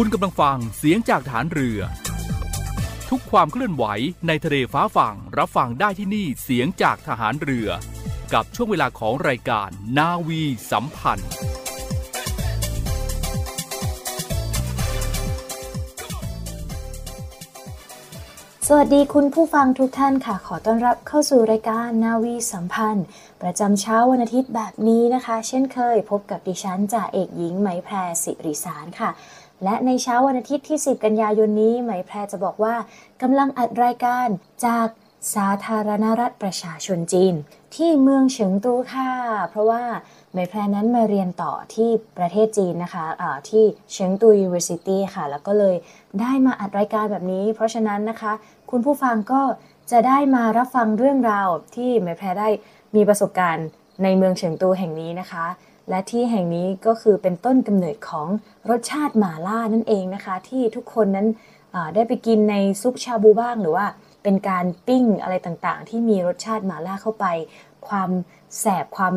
คุณกำลังฟังเสียงจากฐานเรือ ทุกความเคลื่อนไหวในทะเลฟ้าฝั่งรับฟังได้ที่นี่เสียงจากทหารเรือ กับช่วงเวลาของรายการนาวีสัมพันธ์ สวัสดีคุณผู้ฟังทุกท่านค่ะ ขอต้อนรับเข้าสู่รายการนาวีสัมพันธ์ ประจำเช้าวันอาทิตย์แบบนี้นะคะ เช่นเคยพบกับดิฉันจ่าเอกหญิงไหมแพรสิริสารค่ะ และในเช้าวันอาทิตย์ที่ 10 กันยายนนี้ไหมแพรจะบอกว่ากำลังอัดรายการจากสาธารณรัฐประชาชนจีน ที่เมืองเฉิงตูค่ะ เพราะว่าไหมแพรนั้นมาเรียนต่อที่ประเทศจีนนะคะะที่เฉิงตู University ค่ะ แล้วก็เลยได้มาอัดรายการแบบนี้ เพราะฉะนั้นนะคะ คุณผู้ฟังก็จะได้มารับฟังเรื่องราวที่ไหมแพรได้มีประสบการณ์ในเมืองเฉิงตูแห่งนี้นะคะ และที่แห่งนี้ก็คือเป็นต้นกำเนิดของรสชาติหม่าล่านั่นเองนะคะ ที่ทุกคนนั้นได้ไปกินในซุปชาบูบ้างหรือว่าเป็นการปิ้งอะไรต่างๆ ที่มีรสชาติหม่าล่าเข้าไป ความแสบความ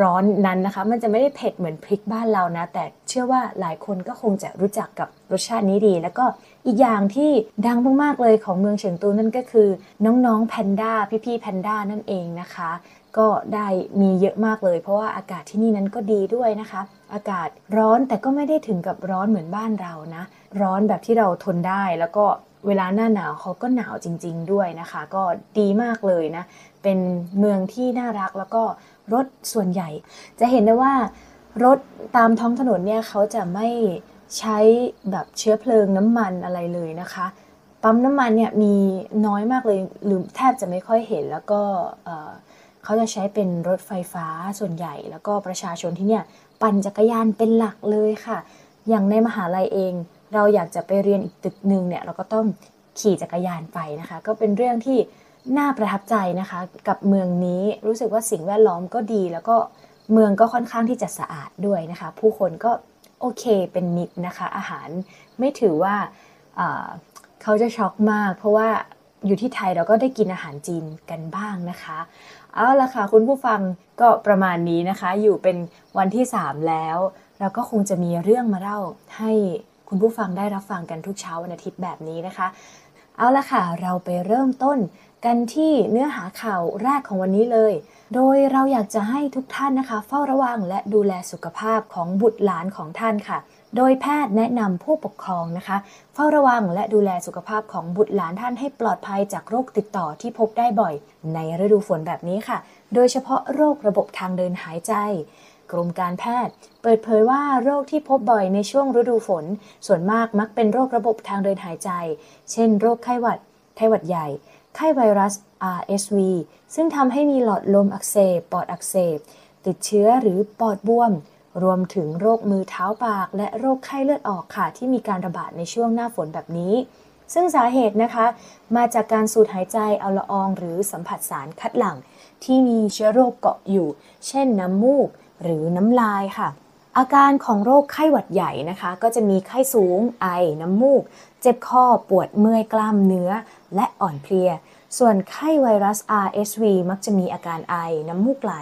ร้อนนั้นนะคะ มันจะไม่ได้เผ็ดเหมือนพริกบ้านเรานะ แต่เชื่อว่าหลายคนก็คงจะรู้จักกับรสชาตินี้ดี แล้วก็ อีกอย่างที่ดังมากๆเลยของเมืองเฉิงตูนั่นก็คือ น้องๆแพนด้าพี่ๆแพนด้านั่นเองนะคะ ก็ได้มีเยอะมากเลย เพราะว่าอากาศที่นี่นั้นก็ดีด้วยนะคะ อากาศร้อนแต่ก็ไม่ได้ถึงกับร้อนเหมือนบ้านเรานะ ร้อนแบบที่เราทนได้แล้วก็เวลาหน้าหนาวเขาก็หนาวจริง ๆ ด้วยนะคะ ก็ดีมากเลยนะ เป็นเมืองที่น่ารักแล้วก็รถส่วนใหญ่ จะเห็นได้ว่ารถตามท้องถนนเนี่ยเขาจะไม่ ใช้แบบเชื้อเพลิงน้ำมันอะไรเลยนะคะ ปั๊มน้ำมันเนี่ยมีน้อยมากเลยหรือแทบจะไม่ค่อยเห็นแล้วก็เขาจะใช้เป็นรถไฟฟ้าส่วนใหญ่ แล้วก็ประชาชนที่เนี่ยปั่นจักรยานเป็นหลักเลยค่ะ อย่างในมหาลัยเอง เราอยากจะไปเรียนอีกตึกหนึ่งเนี่ยเราก็ต้องขี่จักรยานไปนะคะ ก็เป็นเรื่องที่น่าประทับใจนะคะ กับเมืองนี้รู้สึกว่าสิ่งแวดล้อมก็ดี แล้วก็เมืองก็ค่อนข้างที่จะสะอาดด้วยนะคะ ผู้คนก็ โอเคเป็นมิตรนะคะ อาหารไม่ถือว่าเขาจะช็อกมาก เพราะว่าอยู่ที่ไทยเราก็ได้กินอาหารจีนกันบ้างนะคะ เอาละค่ะคุณผู้ฟังก็ประมาณนี้นะคะ อยู่เป็นวันที่ 3 แล้ว เราก็คงจะมีเรื่องมาเล่าให้คุณผู้ฟังได้รับฟังกันทุกเช้าวันอาทิตย์แบบนี้นะคะ เอาละค่ะเราไปเริ่มต้นกันที่เนื้อหาข่าวแรกของวันนี้เลย โดยเราอยากจะให้ทุกท่านนะคะ เฝ้าระวังและดูแลสุขภาพของบุตรหลานของท่านค่ะ โดยแพทย์แนะนำผู้ปกครองนะคะ เฝ้าระวังและดูแลสุขภาพของบุตรหลานท่านให้ปลอดภัยจากโรคติดต่อที่พบได้บ่อย ในฤดูฝนแบบนี้ค่ะ โดยเฉพาะโรคระบบทางเดินหายใจกรมการแพทย์ เปิดเผยว่าโรคที่พบบ่อยในช่วงฤดูฝน ส่วนมากมักเป็นโรคระบบทางเดินหายใจ เช่น โรคไข้หวัด ไข้หวัดใหญ่ ไข้ไวรัส RSV ซึ่งทำให้มีหลอดลมอักเสบ ปอดอักเสบ ติดเชื้อหรือปอดบวม รวมถึงโรคมือเท้าปาก และโรคไข้เลือดออกค่ะ ที่มีการระบาดในช่วงหน้าฝนแบบนี้ ซึ่งสาเหตุนะคะ มาจากการสูดหายใจเอาละออง หรือสัมผัสสารคัดหลั่ง ที่มีเชื้อโรคเกาะอยู่ เช่นน้ำมูก หรือน้ำลายค่ะ อาการของโรคไข้หวัดใหญ่นะคะ ก็จะมีไข้สูง ไอ น้ำมูก เจ็บคอ ปวดเมื่อยกล้ามเนื้อ และอ่อนเพลีย ส่วนไข้ไวรัส RSV มักจะมีอาการไอ น้ำมูกไหล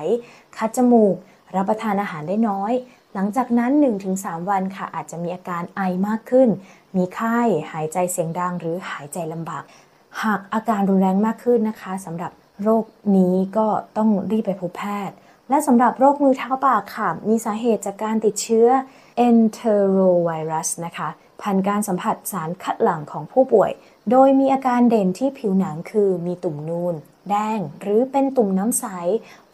คัดจมูก รับประทานอาหารได้น้อย หลังจากนั้น 1-3 วันค่ะ อาจจะมีอาการไอมากขึ้น มีไข้ หายใจเสียงดัง หรือหายใจลำบาก หากอาการรุนแรงมากขึ้นนะคะสำหรับโรคนี้ก็ต้องรีบไปพบแพทย์ และสำหรับโรคมือเท้าปากค่ะ มีสาเหตุจากการติดเชื้อ enterovirus นะคะผ่านการสัมผัสสารคัดหลั่งของผู้ป่วย โดยมีอาการเด่นที่ผิวหนังคือมีตุ่มนูน แดง หรือเป็นตุ่มน้ำใส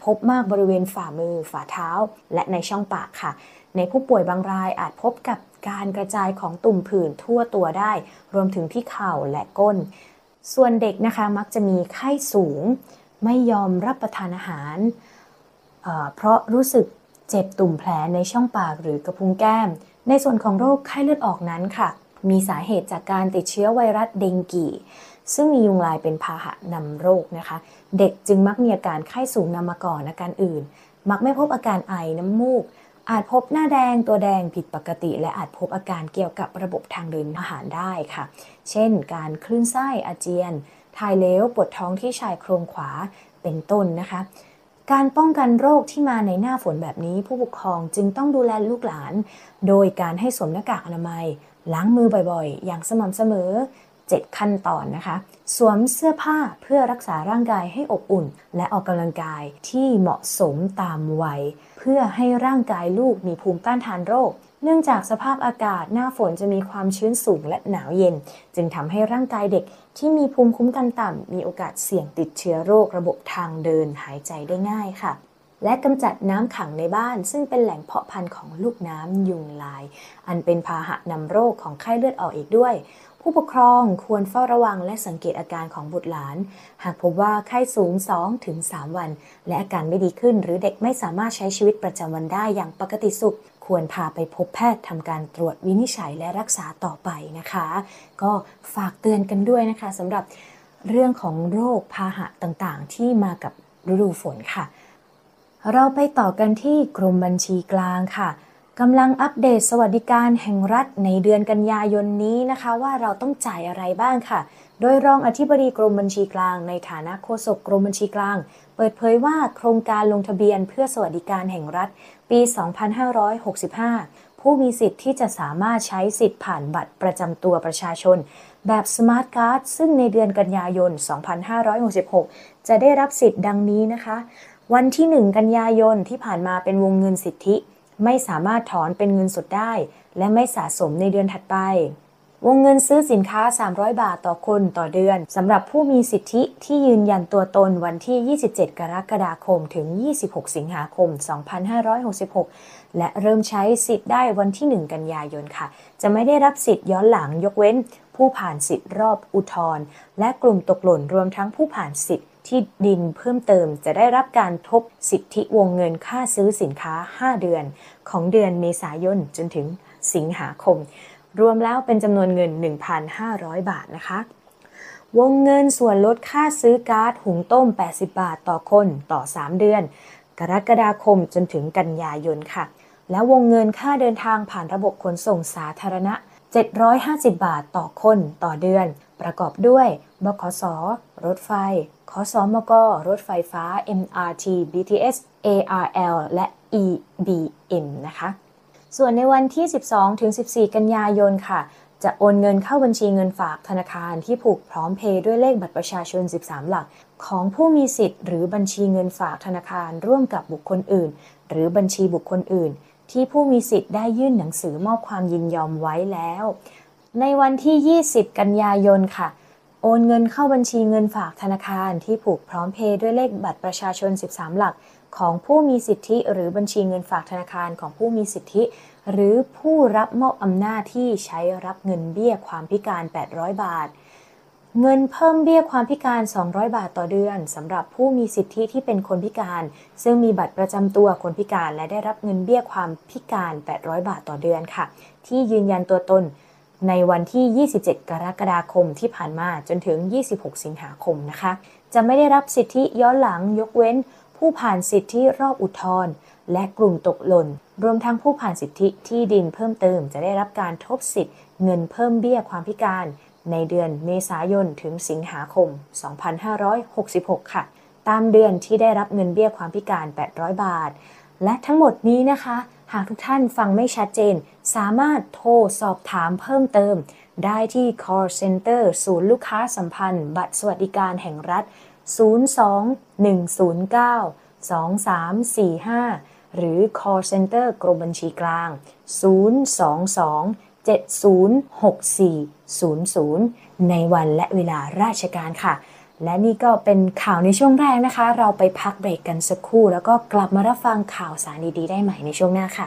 พบมากบริเวณฝ่ามือ ฝ่าเท้า และในช่องปากค่ะ ในผู้ป่วยบางรายอาจพบกับการกระจายของตุ่มผื่นทั่วตัวได้ รวมถึงที่เข่าและก้น ส่วนเด็กนะคะมักจะมีไข้สูง ไม่ยอมรับประทานอาหาร เพราะรู้สึกเจ็บตุ่มแผลในช่องปากหรือกระพุ้งแก้ม ในส่วนของโรคไข้เลือดออกนั้นค่ะ มีสาเหตุจากการติดเชื้อไวรัสเดงกีซึ่งมียุงลายเป็นพาหะนำโรคนะคะ เด็กจึงมักมีอาการไข้สูงนำมาก่อนอาการอื่น มักไม่พบอาการไอน้ำมูก อาจพบหน้าแดงตัวแดงผิดปกติ และอาจพบอาการเกี่ยวกับระบบทางเดินอาหารได้ค่ะ เช่น การคลื่นไส้อาเจียน ถ่ายเลวปวดท้องที่ชายโครงขวาเป็นต้นนะคะ การป้องกันโรคที่มาในหน้าฝนแบบนี้ ผู้ปกครองจึงต้องดูแลลูกหลาน โดยการให้สวมหน้ากากอนามัย ล้างมือบ่อยๆ อย่างสม่ำเสมอ 7 ขั้นตอนนะคะ สวมเสื้อผ้าเพื่อรักษาร่างกายให้อบอุ่น และออกกำลังกายที่เหมาะสมตามวัย เพื่อให้ร่างกายลูกมีภูมิต้านทานโรคเนื่องจากสภาพอากาศหน้าฝนจะมีความชื้นสูงและหนาวเย็น จึงทำให้ร่างกายเด็ก ที่มีภูมิคุ้มกันต่ำมีโอกาสเสี่ยงติดเชื้อโรคระบบทางเดินหายใจได้ง่ายค่ะ และกำจัดน้ำขังในบ้าน ซึ่งเป็นแหล่งเพาะพันธุ์ของลูกน้ำยุงลาย อันเป็นพาหะนำโรคของไข้เลือดออกอีกด้วย ผู้ปกครองควรเฝ้าระวังและสังเกตอาการของบุตรหลาน หากพบว่าไข้สูง 2-3 วัน และอาการไม่ดีขึ้น หรือเด็กไม่สามารถใช้ชีวิตประจำวันได้อย่างปกติสุข ควรพาไปพบแพทย์ทำการตรวจวินิจฉัยและรักษาต่อไปนะคะ ก็ฝากเตือนกันด้วยนะคะสำหรับเรื่องของโรคพาหะต่างๆ ที่มากับฤดูฝนค่ะ เราไปต่อกันที่กรมบัญชีกลางค่ะกำลังอัปเดตสวัสดิการแห่งรัฐในเดือนกันยายนนี้นะคะ ว่าเราต้องจ่ายอะไรบ้างค่ะ โดยรองอธิบดีกรมบัญชีกลาง ในฐานะโฆษกกรมบัญชีกลาง เปิดเผยว่าโครงการลงทะเบียนเพื่อสวัสดิการแห่งรัฐ ปี 2565 ผู้มีสิทธิ์ที่จะสามารถใช้สิทธิ์ผ่านบัตรประจำตัวประชาชน แบบสมาร์ทการ์ดซึ่งในเดือนกันยายน 2566 จะได้รับสิทธิ์ดังนี้นะคะ วันที่ 1 กันยายนที่ผ่านมาเป็นวงเงินสิทธิ ไม่สามารถถอนเป็นเงินสดได้ และไม่สะสมในเดือนถัดไป วงเงินซื้อสินค้า 300 บาทต่อคนต่อเดือนสำหรับผู้มีสิทธิที่ยืนยันตัวตนวันที่ 27 กรกฎาคม ถึง 26 สิงหาคม 2566 และเริ่มใช้สิทธิ์ได้วันที่ 1 กันยายนค่ะ จะไม่ได้รับสิทธิ์ย้อนหลังยกเว้น ผู้ผ่านสิทธิ์รอบอุทธรณ์และกลุ่มตกหล่นรวมทั้งผู้ผ่านสิทธิ์ที่ดินเพิ่มเติมจะได้รับการทบสิทธิวงเงินค่าซื้อสินค้า 5 เดือน ของเดือนเมษายนจนถึงสิงหาคม รวมแล้วเป็นจำนวนเงิน 1,500 บาทนะคะ วงเงินส่วนลดค่าซื้อก๊าซหุงต้ม 80 บาทต่อคนต่อ 3 เดือน กรกฎาคมจนถึงกันยายนค่ะ และวงเงินค่าเดินทางผ่านระบบขนส่งสาธารณะ 750 บาทต่อคนต่อเดือน ประกอบด้วยบขส รถไฟขสมก รถไฟฟ้า MRT BTS ARL และ EBM นะคะ ส่วนในวันที่ 12-14 กันยายนค่ะ จะโอนเงินเข้าบัญชีเงินฝากธนาคารที่ผูกพร้อมเพย์ด้วยเลขบัตรประชาชน 13 หลัก ของผู้มีสิทธิ์หรือบัญชีเงินฝากธนาคารร่วมกับบุคคลอื่น หรือบัญชีบุคคลอื่น ที่ผู้มีสิทธิ์ได้ยื่นหนังสือมอบความยินยอมไว้แล้ว ในวันที่ 20 กันยายนค่ะโอนเงินเข้าบัญชีเงินฝากธนาคารที่ผูกพร้อมเพย์ด้วยเลขบัตรประชาชน 13 หลัก ของผู้มีสิทธิ หรือบัญชีเงินฝากธนาคารของผู้มีสิทธิ หรือผู้รับมอบอำนาจที่ใช้รับเงินเบี้ยความพิการ 800 บาท เงินเพิ่มเบี้ยความพิการ 200 บาทต่อเดือนสำหรับผู้มีสิทธิที่เป็นคนพิการ ซึ่งมีบัตรประจำตัวคนพิการและได้รับเงินเบี้ยความพิการ 800 บาทต่อเดือนค่ะ ที่ยืนยันตัวตนในวันที่ 27 กรกฎาคมที่ผ่านมาจนถึง 26 สิงหาคมนะคะ จะไม่ได้รับสิทธิย้อนหลังยกเว้น ผู้ผ่านสิทธิรอบอุทธรณ์และกลุ่มตกหล่น รวมทั้งผู้ผ่านสิทธิที่ดินเพิ่มเติมจะได้รับการทบสิทธิ์เงินเพิ่มเบี้ยความพิการ ในเดือนเมษายนถึงสิงหาคม 2566 ค่ะ ตามเดือนที่ได้รับเงินเบี้ยความพิการ 800 บาท และทั้งหมดนี้นะคะ หากทุกท่านฟังไม่ชัดเจน สามารถโทรสอบถามเพิ่มเติม ได้ที่ call center ศูนย์ลูกค้าสัมพันธ์ บัตรสวัสดิการแห่งรัฐ 02 109 2345 หรือ call center กรมบัญชีกลาง 022 706400 ในวันและเวลาราชการค่ะ และนี่ก็เป็นข่าวในช่วงแรกนะคะ เราไปพักเบรกกันสักครู่ แล้วก็กลับมารับฟังข่าวสารดีๆ ได้ใหม่ในช่วงหน้าค่ะ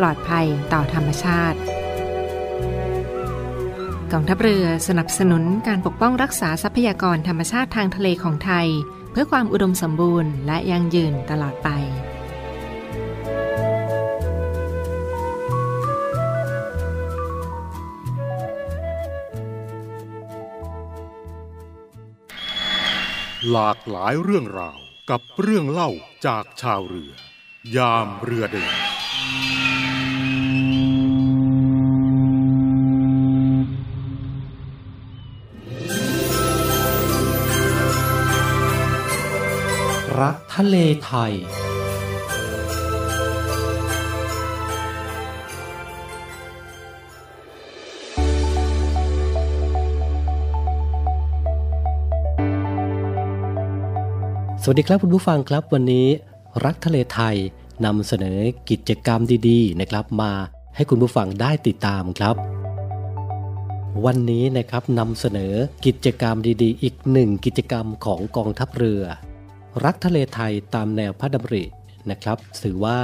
ปลอดภัยต่อธรรมชาติ กองทัพเรือสนับสนุนการปกป้องรักษาทรัพยากรธรรมชาติทางทะเลของไทย เพื่อความอุดมสมบูรณ์และยั่งยืนตลอดไปหลากหลายเรื่องราวกับเรื่องเล่าจากชาวเรือ ยามเรือเดิน ทะเลไทย สวัสดีครับคุณผู้ฟังครับวันนี้ รักทะเลไทยนำเสนอกิจกรรมดีๆนะครับมาให้คุณผู้ฟังได้ติดตามครับ วันนี้นะครับนำเสนอกิจกรรมดีๆ อีกหนึ่งกิจกรรมของกองทัพเรือ รักทะเลไทยตามแนวพระดำรินะครับ ถือว่า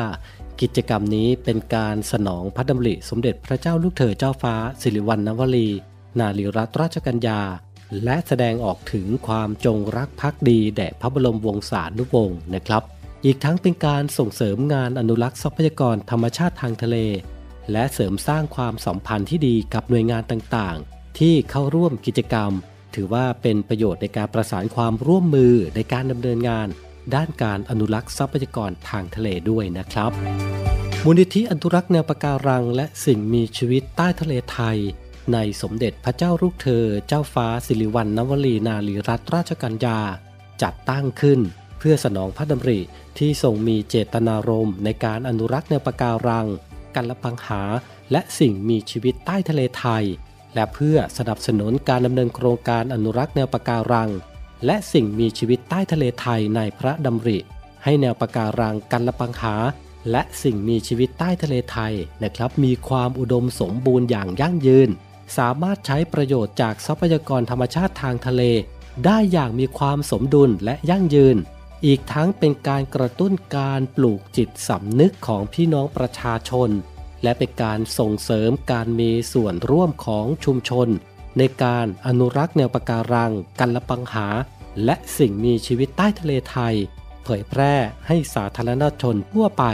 กิจกรรมนี้เป็นการสนองพระดำริสมเด็จพระเจ้าลูกเธอเจ้าฟ้า สิริวัณณวลี นารีรัตนราชกัญญา และแสดงออกถึงความจงรักภักดีแด่พระบรมวงศานุวงศ์นะครับ อีกทั้งเป็นการส่งเสริมงานอนุรักษ์ทรัพยากรธรรมชาติทางทะเล และเสริมสร้างความสัมพันธ์ที่ดีกับหน่วยงานต่างๆ ที่เข้าร่วมกิจกรรม ถือว่าเป็นประโยชน์ในการประสานความร่วมมือในการดำเนินงาน ด้านการอนุรักษ์ทรัพยากรทางทะเลด้วยนะครับ มูลนิธิอนุรักษ์แนวปะการัง และสิ่งมีชีวิตใต้ทะเลไทย ในสมเด็จพระเจ้าลูกเธอ เจ้าฟ้าสิริวัณณวลีนารีรัตนราชกัญญา จัดตั้งขึ้น เพื่อสนองพระดำริที่ทรงมีเจตนารมณ์ในการอนุรักษ์แนวปะการัง กันละปังหา และสิ่งมีชีวิตใต้ทะเลไทย และเพื่อสนับสนุนการดำเนินโครงการอนุรักษ์แนวปะการัง และสิ่งมีชีวิตใต้ทะเลไทยในพระดำริ ให้แนวปะการังกันละปังหา และสิ่งมีชีวิตใต้ทะเลไทยนะครับ มีความอุดมสมบูรณ์อย่างยั่งยืน สามารถใช้ประโยชน์จากทรัพยากรธรรมชาติทางทะเล ได้อย่างมีความสมดุลและยั่งยืน อีกทั้งเป็นการกระตุ้นการปลูกจิตสำนึกของพี่น้องประชาชน และเป็นการส่งเสริมการมีส่วนร่วมของชุมชน ในการอนุรักษ์แนวปะการัง กันละปังหา และสิ่งมีชีวิตใต้ทะเลไทย เผยแพร่ให้สาธารณชนทั่วไป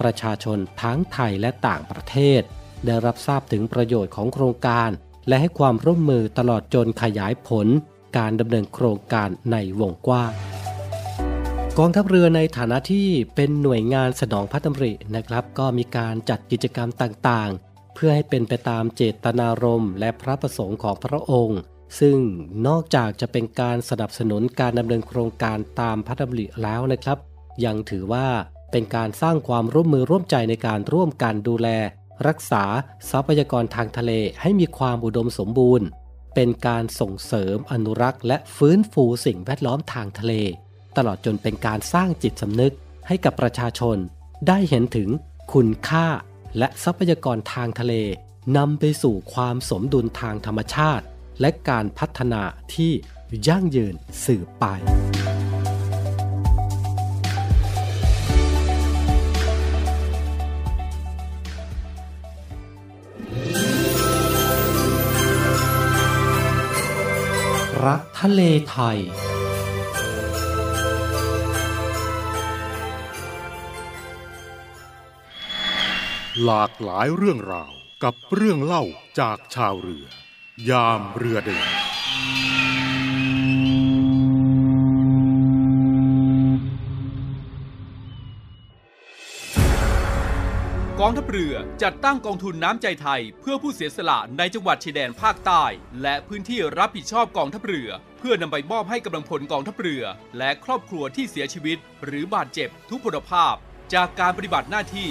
ประชาชนทั้งไทยและต่างประเทศ ได้รับทราบถึงประโยชน์ของโครงการ และให้ความร่วมมือตลอดจนขยายผล การดำเนินโครงการในวงกว้าง กองทัพเรือในฐานะที่เป็นหน่วยงานสนองพระดำรินะครับ ก็มีการจัดกิจกรรมต่างๆ เพื่อให้เป็นไปตามเจตนารมณ์ และพระประสงค์ของพระองค์ ซึ่งนอกจากจะเป็นการสนับสนุนการดำเนินโครงการตามพระดำริแล้วนะครับ ยังถือว่าเป็นการสร้างความร่วมมือร่วมใจในการร่วมกันดูแล รักษาทรัพยากรทางทะเลให้มีความอุดมสมบูรณ์ เป็นการส่งเสริมอนุรักษ์ และฟื้นฟูสิ่งแวดล้อมทางทะเล ตลอดจนเป็นการสร้างจิตสำนึกให้กับประชาชน ได้เห็นถึงคุณค่าและทรัพยากรทางทะเล นำไปสู่ความสมดุลทางธรรมชาติ และการพัฒนาที่ยั่งยืนสืบไป รักทะเลไทย หลากหลายเรื่องราวกับเรื่องเล่าจากชาวเรือ ยามเรือเดินกองทัพเรือจัดตั้งกองทุนน้ำใจไทย เพื่อผู้เสียสละในจังหวัดชายแดนภาคใต้ และพื้นที่รับผิดชอบกองทัพเรือ เพื่อนำไปมอบให้กำลังพลกองทัพเรือ และครอบครัวที่เสียชีวิต หรือบาดเจ็บทุกพลภาพ จากการปฏิบัติหน้าที่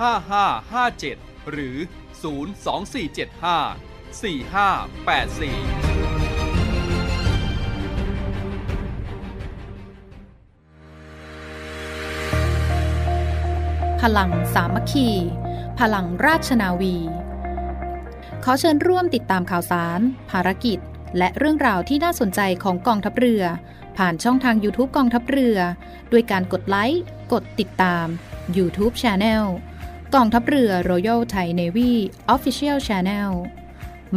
5557 หรือ 02475 4584พลังสามัคคี พลังราชนาวี ขอเชิญร่วมติดตามข่าวสาร ภารกิจ และเรื่องราวที่น่าสนใจของกองทัพเรือ ผ่านช่องทาง YouTube กองทัพเรือ ด้วยการกดไลค์ กดติดตาม YouTube Channel กองทัพเรือ Royal Thai Navy Official Channel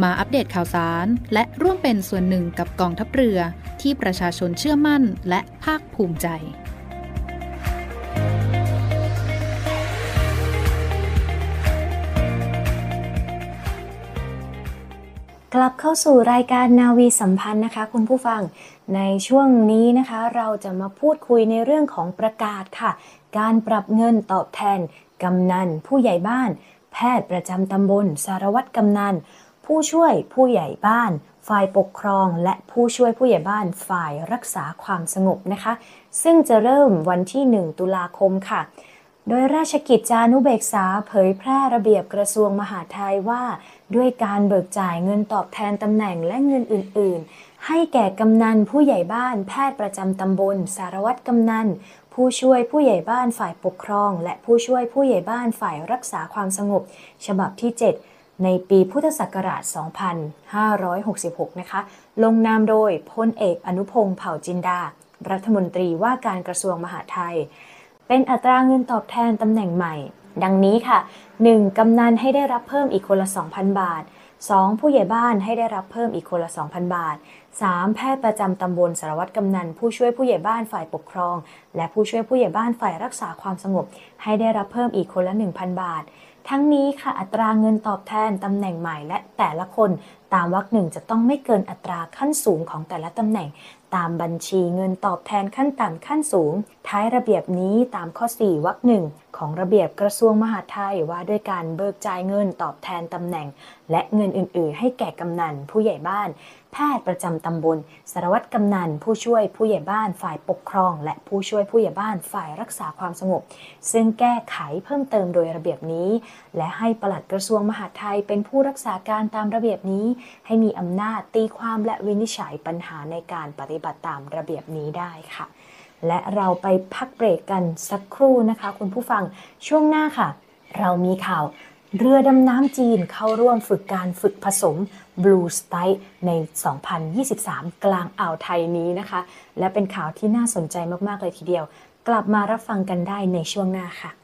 มาอัปเดตข่าวสาร และร่วมเป็นส่วนหนึ่งกับกองทัพเรือที่ประชาชนเชื่อมั่นและภาคภูมิใจ กลับเข้าสู่รายการนาวีสัมพันธ์นะคะ คุณผู้ฟังในช่วงนี้นะคะ เราจะมาพูดคุยในเรื่องของประกาศค่ะ การปรับเงินตอบแทน กำนัน ผู้ใหญ่บ้าน แพทย์ประจำตำบล สารวัตรกำนัน ผู้ช่วยผู้ใหญ่บ้าน ฝ่ายปกครอง และผู้ช่วยผู้ใหญ่บ้าน ฝ่ายรักษาความสงบนะคะ ซึ่งจะเริ่มวันที่ 1 ตุลาคมค่ะ โดยราชกิจจานุเบกษาเผยแพร่ระเบียบกระทรวงมหาดไทยว่า ด้วยการเบิกจ่ายเงินตอบแทนตำแหน่งและเงินอื่น ๆให้แก่กำนันผู้ใหญ่บ้านแพทย์ประจำตำบล สารวัตรกำนัน ผู้ช่วยผู้ใหญ่บ้านฝ่ายปกครอง และผู้ช่วยผู้ใหญ่บ้านฝ่ายรักษาความสงบ ฉบับที่ 7 ในปีพุทธศักราช 2566 นะคะ ลงนามโดยพลเอกอนุพงศ์เผ่าจินดา รัฐมนตรีว่าการกระทรวงมหาดไทย เป็นอัตราเงินตอบแทนตำแหน่งใหม่ ดังนี้ค่ะ 1. กำนันให้ได้รับเพิ่มอีกคนละ 2,000 บาท 2. ผู้ใหญ่บ้านให้ได้รับเพิ่มอีกคนละ 2,000 บาท 3. แพทย์ประจำตำบลสารวัตรกำนัน ผู้ช่วยผู้ใหญ่บ้านฝ่ายปกครอง และผู้ช่วยผู้ใหญ่บ้านฝ่ายรักษาความสงบ ให้ได้รับเพิ่มอีกคนละ 1,000 บาท ทั้งนี้ค่ะอัตราเงินตอบแทนตำแหน่งใหม่และแต่ละคนตามวรรคหนึ่งจะต้องไม่เกินอัตราขั้นสูงของแต่ละตำแหน่ง ตามบัญชีเงินตอบแทนขั้นต่ำขั้นสูง ท้ายระเบียบนี้ตามข้อ 4วรรคหนึ่งของระเบียบกระทรวงมหาดไทยว่าด้วยการเบิกจ่ายเงินตอบแทนตำแหน่ง และเงินอื่น ๆ ให้แก่กำนันผู้ใหญ่บ้าน แพทย์ประจำตำบล สารวัตรกำนัน ผู้ช่วยผู้ใหญ่บ้านฝ่ายปกครอง และผู้ช่วยผู้ใหญ่บ้านฝ่ายรักษาความสงบ ซึ่งแก้ไขเพิ่มเติมโดยระเบียบนี้ และให้ปลัดกระทรวงมหาดไทยเป็นผู้รักษาการตามระเบียบนี้ ให้มีอำนาจตีความและวินิจฉัยปัญหาในการปฏิบัติตามระเบียบนี้ได้ค่ะ และเราไปพักเบรกกันสักครู่นะคะ คุณผู้ฟังช่วงหน้าค่ะ เรามีข่าวเรือดำน้ำจีนเข้าร่วมฝึกการฝึกผสม Blue s t y ใน 2023 กลางอ่าวไทยนี้นะคะ และเป็นข่าวที่น่าสนใจมาก ๆ เลยทีเดียว กลับมารับฟังกันได้ในช่วงหน้าค่ะ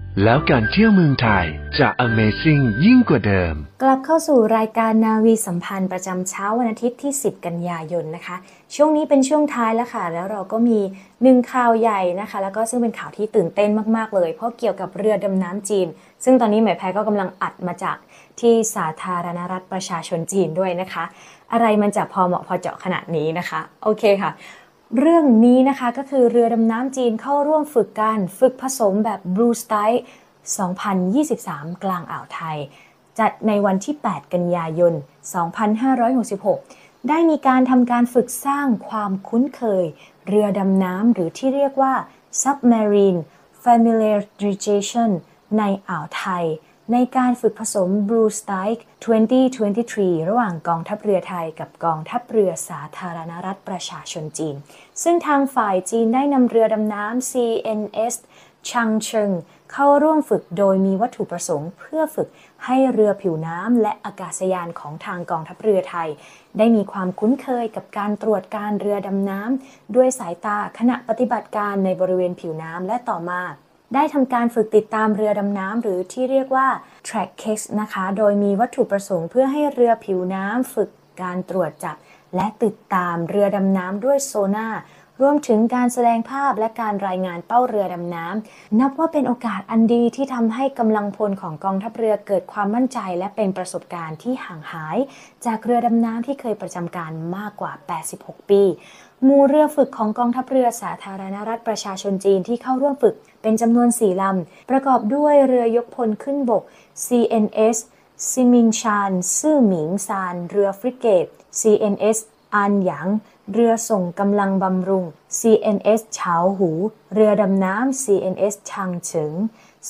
แล้วการเที่ยวเมืองไทยจะ Amazing ยิ่งกว่าเดิม กลับเข้าสู่รายการนาวีสัมพันธ์ประจำเช้าวันอาทิตย์ที่ 10 กันยายนนะคะ ช่วงนี้เป็นช่วงท้ายแล้วค่ะ แล้วเราก็มีหนึ่งข่าวใหญ่นะคะ แล้วก็ซึ่งเป็นข่าวที่ตื่นเต้นมากๆเลย เพราะเกี่ยวกับเรือดำน้ำจีน ซึ่งตอนนี้หมายแพรก็กำลังอัดมาจากที่สาธารณรัฐประชาชนจีนด้วยนะคะ อะไรมันจะพอเหมาะพอเจาะขนาดนี้นะคะ โอเคค่ะ เรื่องนี้นะคะก็คือเรือดำน้ำจีนเข้าร่วมฝึกการฝึกผสมแบบ Blue Style 2023 กลางอ่าวไทย จัดในวันที่ 8 กันยายน 2566 ได้มีการทำการฝึกสร้างความคุ้นเคย เรือดำน้ำหรือที่เรียกว่า submarine familiarization ในอ่าวไทย ในการฝึกผสม Blue Style 2023 ระหว่างกองทัพเรือไทยกับกองทัพเรือสาธารณรัฐประชาชนจีน ซึ่งทางฝ่ายจีนได้นำเรือดำน้ำ CNS ชังเชิงเข้าร่วมฝึกโดยมีวัตถุประสงค์ เพื่อฝึกให้เรือผิวน้ำและอากาศยานของทางกองทัพเรือไทย ได้มีความคุ้นเคยกับการตรวจการเรือดำน้ำด้วยสายตาขณะปฏิบัติการในบริเวณผิวน้ำและต่อมา ได้ทำการฝึกติดตามเรือดำน้ำหรือที่เรียกว่า track case นะคะ โดยมีวัตถุประสงค์เพื่อให้เรือผิวน้ำฝึกการตรวจจับ และติดตามเรือดำน้ำด้วยโซน่ารวมถึงการแสดงภาพและการรายงานเป้าเรือดำน้ำ นับว่าเป็นโอกาสอันดีที่ทำให้กำลังพลของกองทัพเรือเกิดความมั่นใจ และเป็นประสบการณ์ที่ห่างหาย จากเรือดำน้ำที่เคยประจำการมากกว่า 86 ปี มูเรือฝึกของกองทัพเรือสาธารณรัฐประชาชนจีนที่เข้าร่วมฝึกเป็นจำนวน4ลำ ประกอบด้วยเรือยกพลขึ้นบก CNS ซิมิงชานซื่อหมิงซาน เรือฟริเกต CNS อันหยาง เรือส่งกำลังบำรุง CNS เฉาหู เรือดำน้ำ CNS ชางเฉิง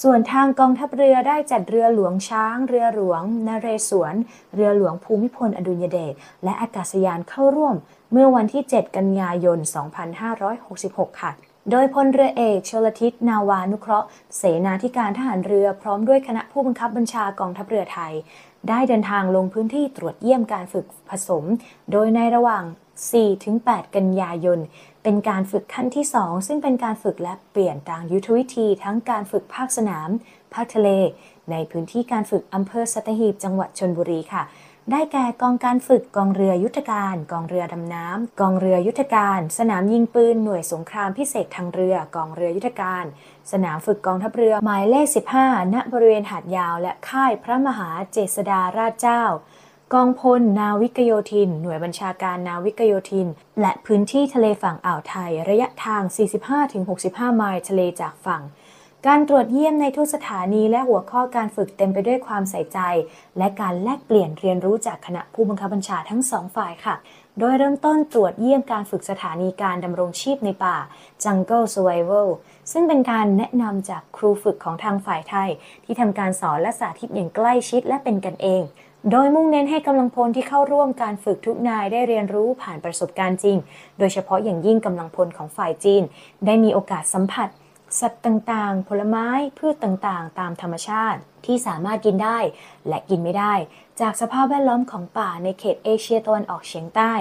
ส่วนทางกองทัพเรือได้จัดเรือหลวงช้าง เรือหลวงนเรศวร เรือหลวงภูมิพลอดุลยเดช และอากาศยานเข้าร่วม เมื่อวันที่ 7 กันยายน 2566 ค่ะ โดยพลเรือเอกชลทิศนาวานุเคราะห์ เสนาธิการทหารเรือพร้อมด้วยคณะผู้บังคับบัญชากองทัพเรือไทย ได้เดินทางลงพื้นที่ตรวจเยี่ยมการฝึกผสม โดยในระหว่าง 4-8 กันยายน เป็นการฝึกขั้นที่ 2 ซึ่งเป็นการฝึกและเปลี่ยนตามยุทธวิธีทั้งการฝึกภาคสนาม ภาคทะเล ในพื้นที่การฝึกอำเภอสัตหีบจังหวัดชนบุรีค่ะ ได้แก่กองการฝึกกองเรือยุทธการ กองเรือดำน้ำกองเรือยุทธการ สนามยิงปืนหน่วยสงครามพิเศษทางเรือกองเรือยุทธการ สนามฝึกกองทัพเรือหมายเลข 15 ณบริเวณหาดยาว และค่ายพระมหาเจษฎาราชเจ้ากองพลนาวิกโยธิน หน่วยบัญชาการนาวิกโยธิน และพื้นที่ทะเลฝั่งอ่าวไทย ระยะทาง 45-65 ไมล์ทะเลจากฝั่ง การตรวจเยี่ยมในทุกสถานีและหัวข้อการฝึกเต็มไปด้วยความใส่ใจ และการแลกเปลี่ยนเรียนรู้จากคณะผู้บังคับบัญชาทั้งสองฝ่ายค่ะ โดยเริ่มต้นตรวจเยี่ยมการฝึกสถานีการดำรงชีพในป่า Jungle Survival ซึ่งเป็นการแนะนำจากครูฝึกของทางฝ่ายไทย ที่ทำการสอนและสาธิตอย่างใกล้ชิดและเป็นกันเองโดยมุ่งเน้นให้กำลังพลที่เข้าร่วมการฝึกทุกนายได้เรียนรู้ผ่านประสบการณ์จริง โดยเฉพาะอย่างยิ่งกำลังพลของฝ่ายจีน ได้มีโอกาสสัมผัส สัตว์ต่างๆ ผลไม้ พืชต่างๆ ตามธรรมชาติที่สามารถกินได้และกินไม่ได้ จากสภาพแวดล้อมของป่าในเขตเอเชียตะวันออกเฉียงใต้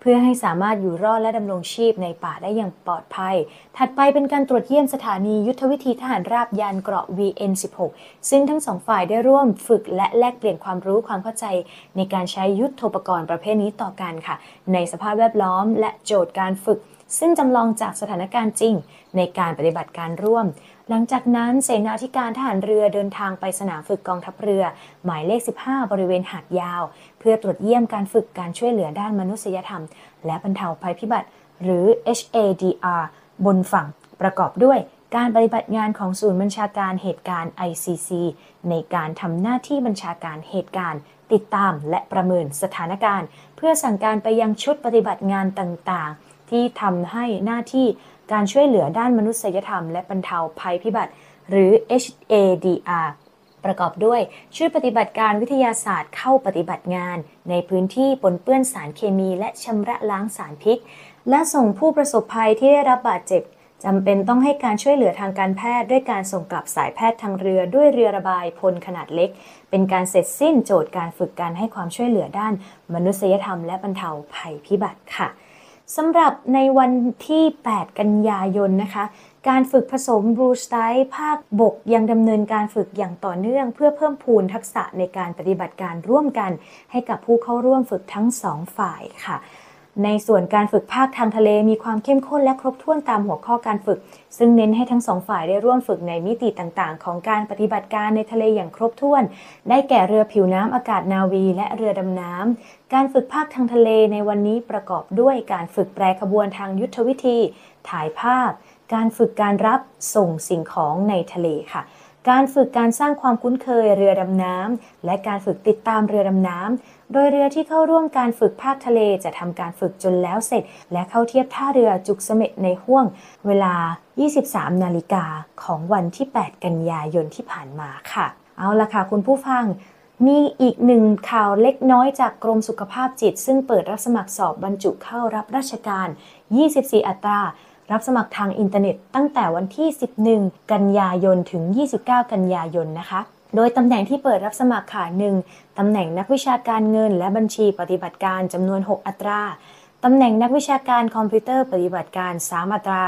เพื่อให้สามารถอยู่รอดและดำรงชีพในป่าได้อย่างปลอดภัย ถัดไปเป็นการตรวจเยี่ยมสถานียุทธวิธีทหารราบยานเกราะ VN16 ซึ่งทั้งสองฝ่ายได้ร่วมฝึกและแลกเปลี่ยนความรู้ความเข้าใจ ในการใช้ยุทธโปกรณ์ประเภทนี้ต่อกันค่ะ ในสภาพแวดล้อมและโจทย์การฝึก ซึ่งจำลองจากสถานการณ์จริงในการปฏิบัติการร่วม หลังจากนั้นเสนาธิการทหารเรือเดินทางไปสนามฝึกกองทัพเรือ หมายเลข 15 บริเวณหาดยาว เพื่อตรวจเยี่ยมการฝึกการช่วยเหลือด้านมนุษยธรรม และบรรเทาภัยพิบัติ หรือ HADR บนฝั่งประกอบด้วยการปฏิบัติงานของศูนย์บัญชาการเหตุการณ์ ICC ในการทำหน้าที่บัญชาการเหตุการณ์ ติดตามและประเมินสถานการณ์ เพื่อสั่งการไปยังชุดปฏิบัติงานต่างๆ ที่ทำให้หน้าที่การช่วยเหลือด้านมนุษยธรรม และบรรเทาภัยพิบัติ หรือ HADR ประกอบด้วยช่วยปฏิบัติการวิทยาศาสตร์เข้าปฏิบัติงาน ในพื้นที่ปนเปื้อนสารเคมี และชำระล้างสารพิษ และส่งผู้ประสบภัยที่ได้รับบาดเจ็บจำเป็นต้องให้การช่วยเหลือทางการแพทย์ ด้วยการส่งกลับสายแพทย์ทางเรือด้วยเรือระบายพลขนาดเล็ก เป็นการเสร็จสิ้นโจทย์การฝึกการให้ความช่วยเหลือด้าน มนุษยธรรมและบรรเทาภัยพิบัติค่ะ สำหรับในวันที่ 8 กันยายนนะคะ การฝึกผสมบรูสไตล์ภาคบกยังดำเนินการฝึกอย่างต่อเนื่อง เพื่อเพิ่มพูนทักษะในการปฏิบัติการร่วมกัน ให้กับผู้เข้าร่วมฝึกทั้งสองฝ่ายค่ะในส่วนการฝึกภาคทางทะเลมีความเข้มข้นและครบถ้วนตามหัวข้อการฝึก ซึ่งเน้นให้ทั้งสองฝ่ายได้ร่วมฝึกในมิติต่างๆ ของการปฏิบัติการในทะเลอย่างครบถ้วน ได้แก่เรือผิวน้ำอากาศนาวี และเรือดำน้ำ การฝึกภาคทางทะเลในวันนี้ประกอบด้วยการฝึกแปรขบวนทางยุทธวิธี ถ่ายภาพ การฝึกการรับส่งสิ่งของในทะเลค่ะ การฝึกการสร้างความคุ้นเคยเรือดำน้ำและการฝึกติดตามเรือดำน้ำโดยเรือที่เข้าร่วมการฝึกภาคทะเลจะทำการฝึกจนแล้วเสร็จ และเข้าเทียบท่าเรือจุกเสม็ดในห้วง เวลา 23 นาฬิกาของวันที่ 8 กันยายนที่ผ่านมาค่ะ เอาละค่ะคุณผู้ฟัง มีอีกหนึ่งข่าวเล็กน้อยจากกรมสุขภาพจิต ซึ่งเปิดรับสมัครสอบบรรจุเข้ารับราชการ 24 อัตรา รับสมัครทางอินเทอร์เน็ต ตั้งแต่วันที่ 11 กันยายนถึง 29 กันยายนนะคะ โดยตำแหน่งที่เปิดรับสมัครค่ะหนึ่งตำแหน่งนักวิชาการเงินและบัญชีปฏิบัติการจำนวน 6 อัตราตำแหน่งนักวิชาการคอมพิวเตอร์ปฏิบัติการ 3 อัตรา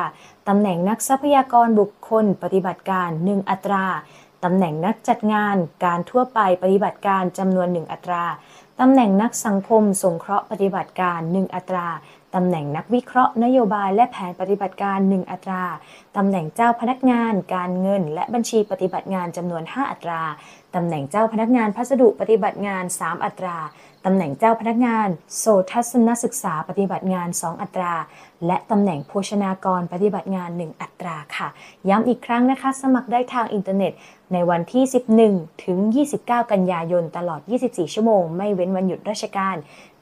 ตำแหน่งนักทรัพยากรบุคคลปฏิบัติการ 1 อัตรา ตำแหน่งนักจัดงาน การทั่วไปปฏิบัติการจำนวน 1 อัตรา ตำแหน่งนักสังคม สงเคราะห์ปฏิบัติการ 1 อัตรา ตำแหน่งนักวิเคราะห์นโยบายและแผนปฏิบัติการ 1 อัตรา ตำแหน่งเจ้าพนักงาน การเงิน และบัญชีปฏิบัติงานจำนวน 5 อัตรา ตำแหน่งเจ้าพนักงานพัสดุปฏิบัติงาน 3 อัตรา ตำแหน่งเจ้าพนักงาน โสทัศนศึกษาปฏิบัติงาน 2 อัตรา และตำแหน่งโภชนากรปฏิบัติงาน 1 อัตราค่ะ ย้ำอีกครั้งนะคะ สมัครได้ทางอินเทอร์เน็ต ในวันที่ 11 ถึง 29 กันยายนตลอด 24 ชั่วโมง ไม่เว้นวันหยุดราชการ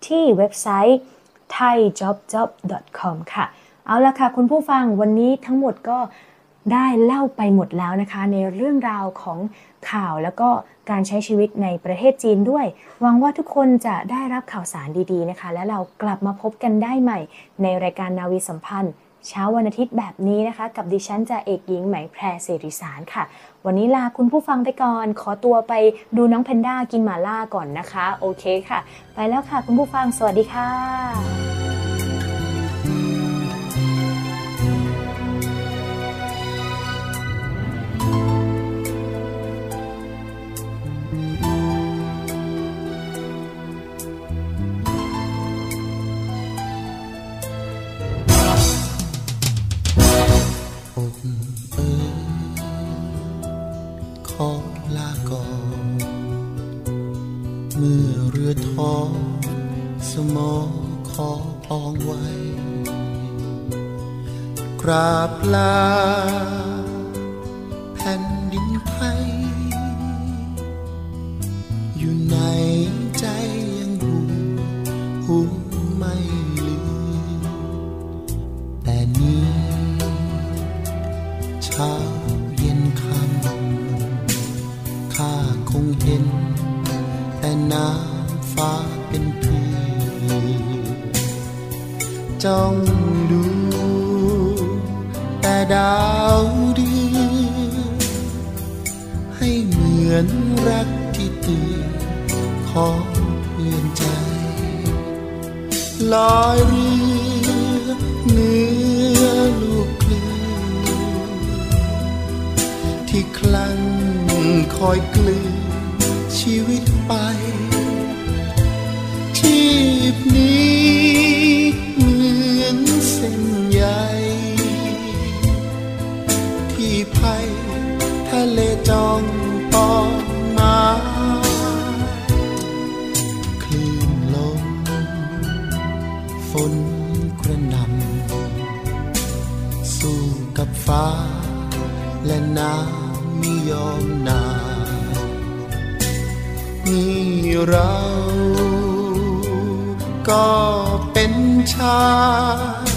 ที่เว็บไซต์ thaijobjob.com ค่ะ เอาละค่ะ คุณผู้ฟังวันนี้ทั้งหมดก็ ได้เล่าไปหมดแล้วนะคะ ในเรื่องราวของข่าวแล้วก็การใช้ชีวิตในประเทศจีนด้วย หวังว่าทุกคนจะได้รับข่าวสารดีๆนะคะ และเรากลับมาพบกันได้ใหม่ ในรายการนาวีสัมพันธ์ เช้าวันอาทิตย์แบบนี้นะคะ กับดิฉันจ่าเอกหญิงไหมแพรเสรีสารค่ะ วันนี้ลาคุณผู้ฟังไปก่อน ขอตัวไปดูน้องแพนด้ากินหมาล่าก่อนนะคะ โอเคค่ะ ไปแล้วค่ะ คุณผู้ฟังสวัสดีค่ะ กเอ๋ยขอลาก่อนเมื่อเรือท้อสมอขอปองไว้ กราบลา จ้องดู แต่ดาวเดือนให้เหมือนรักที่เตือนของเพื่อนใจ ลอยเรือเนื้อลูกคลื่นที่คลั่งคอยกลืนชีวิตไป น้ำไม่ยอมนานนี่เราก็เป็นชาย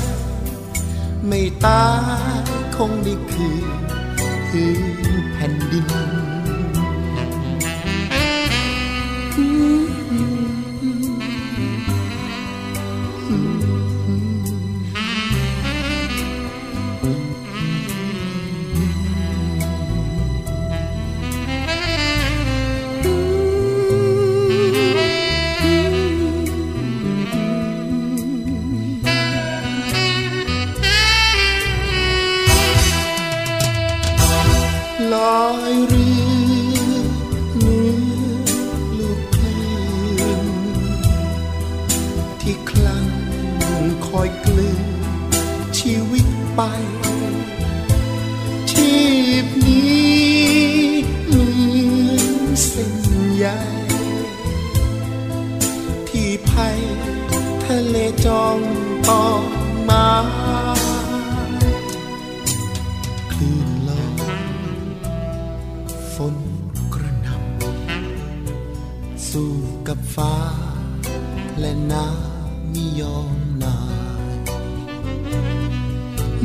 ไม่ตายคงได้คืนคือ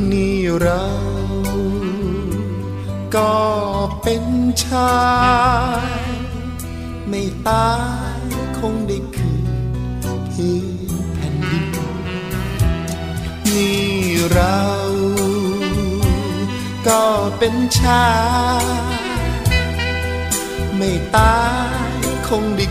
นี่เราก็เป็นชาย ไม่ตายคงได้คืนพื้นแผ่นดินนี่เรา ก็เป็นชาย ไม่ตายคงได้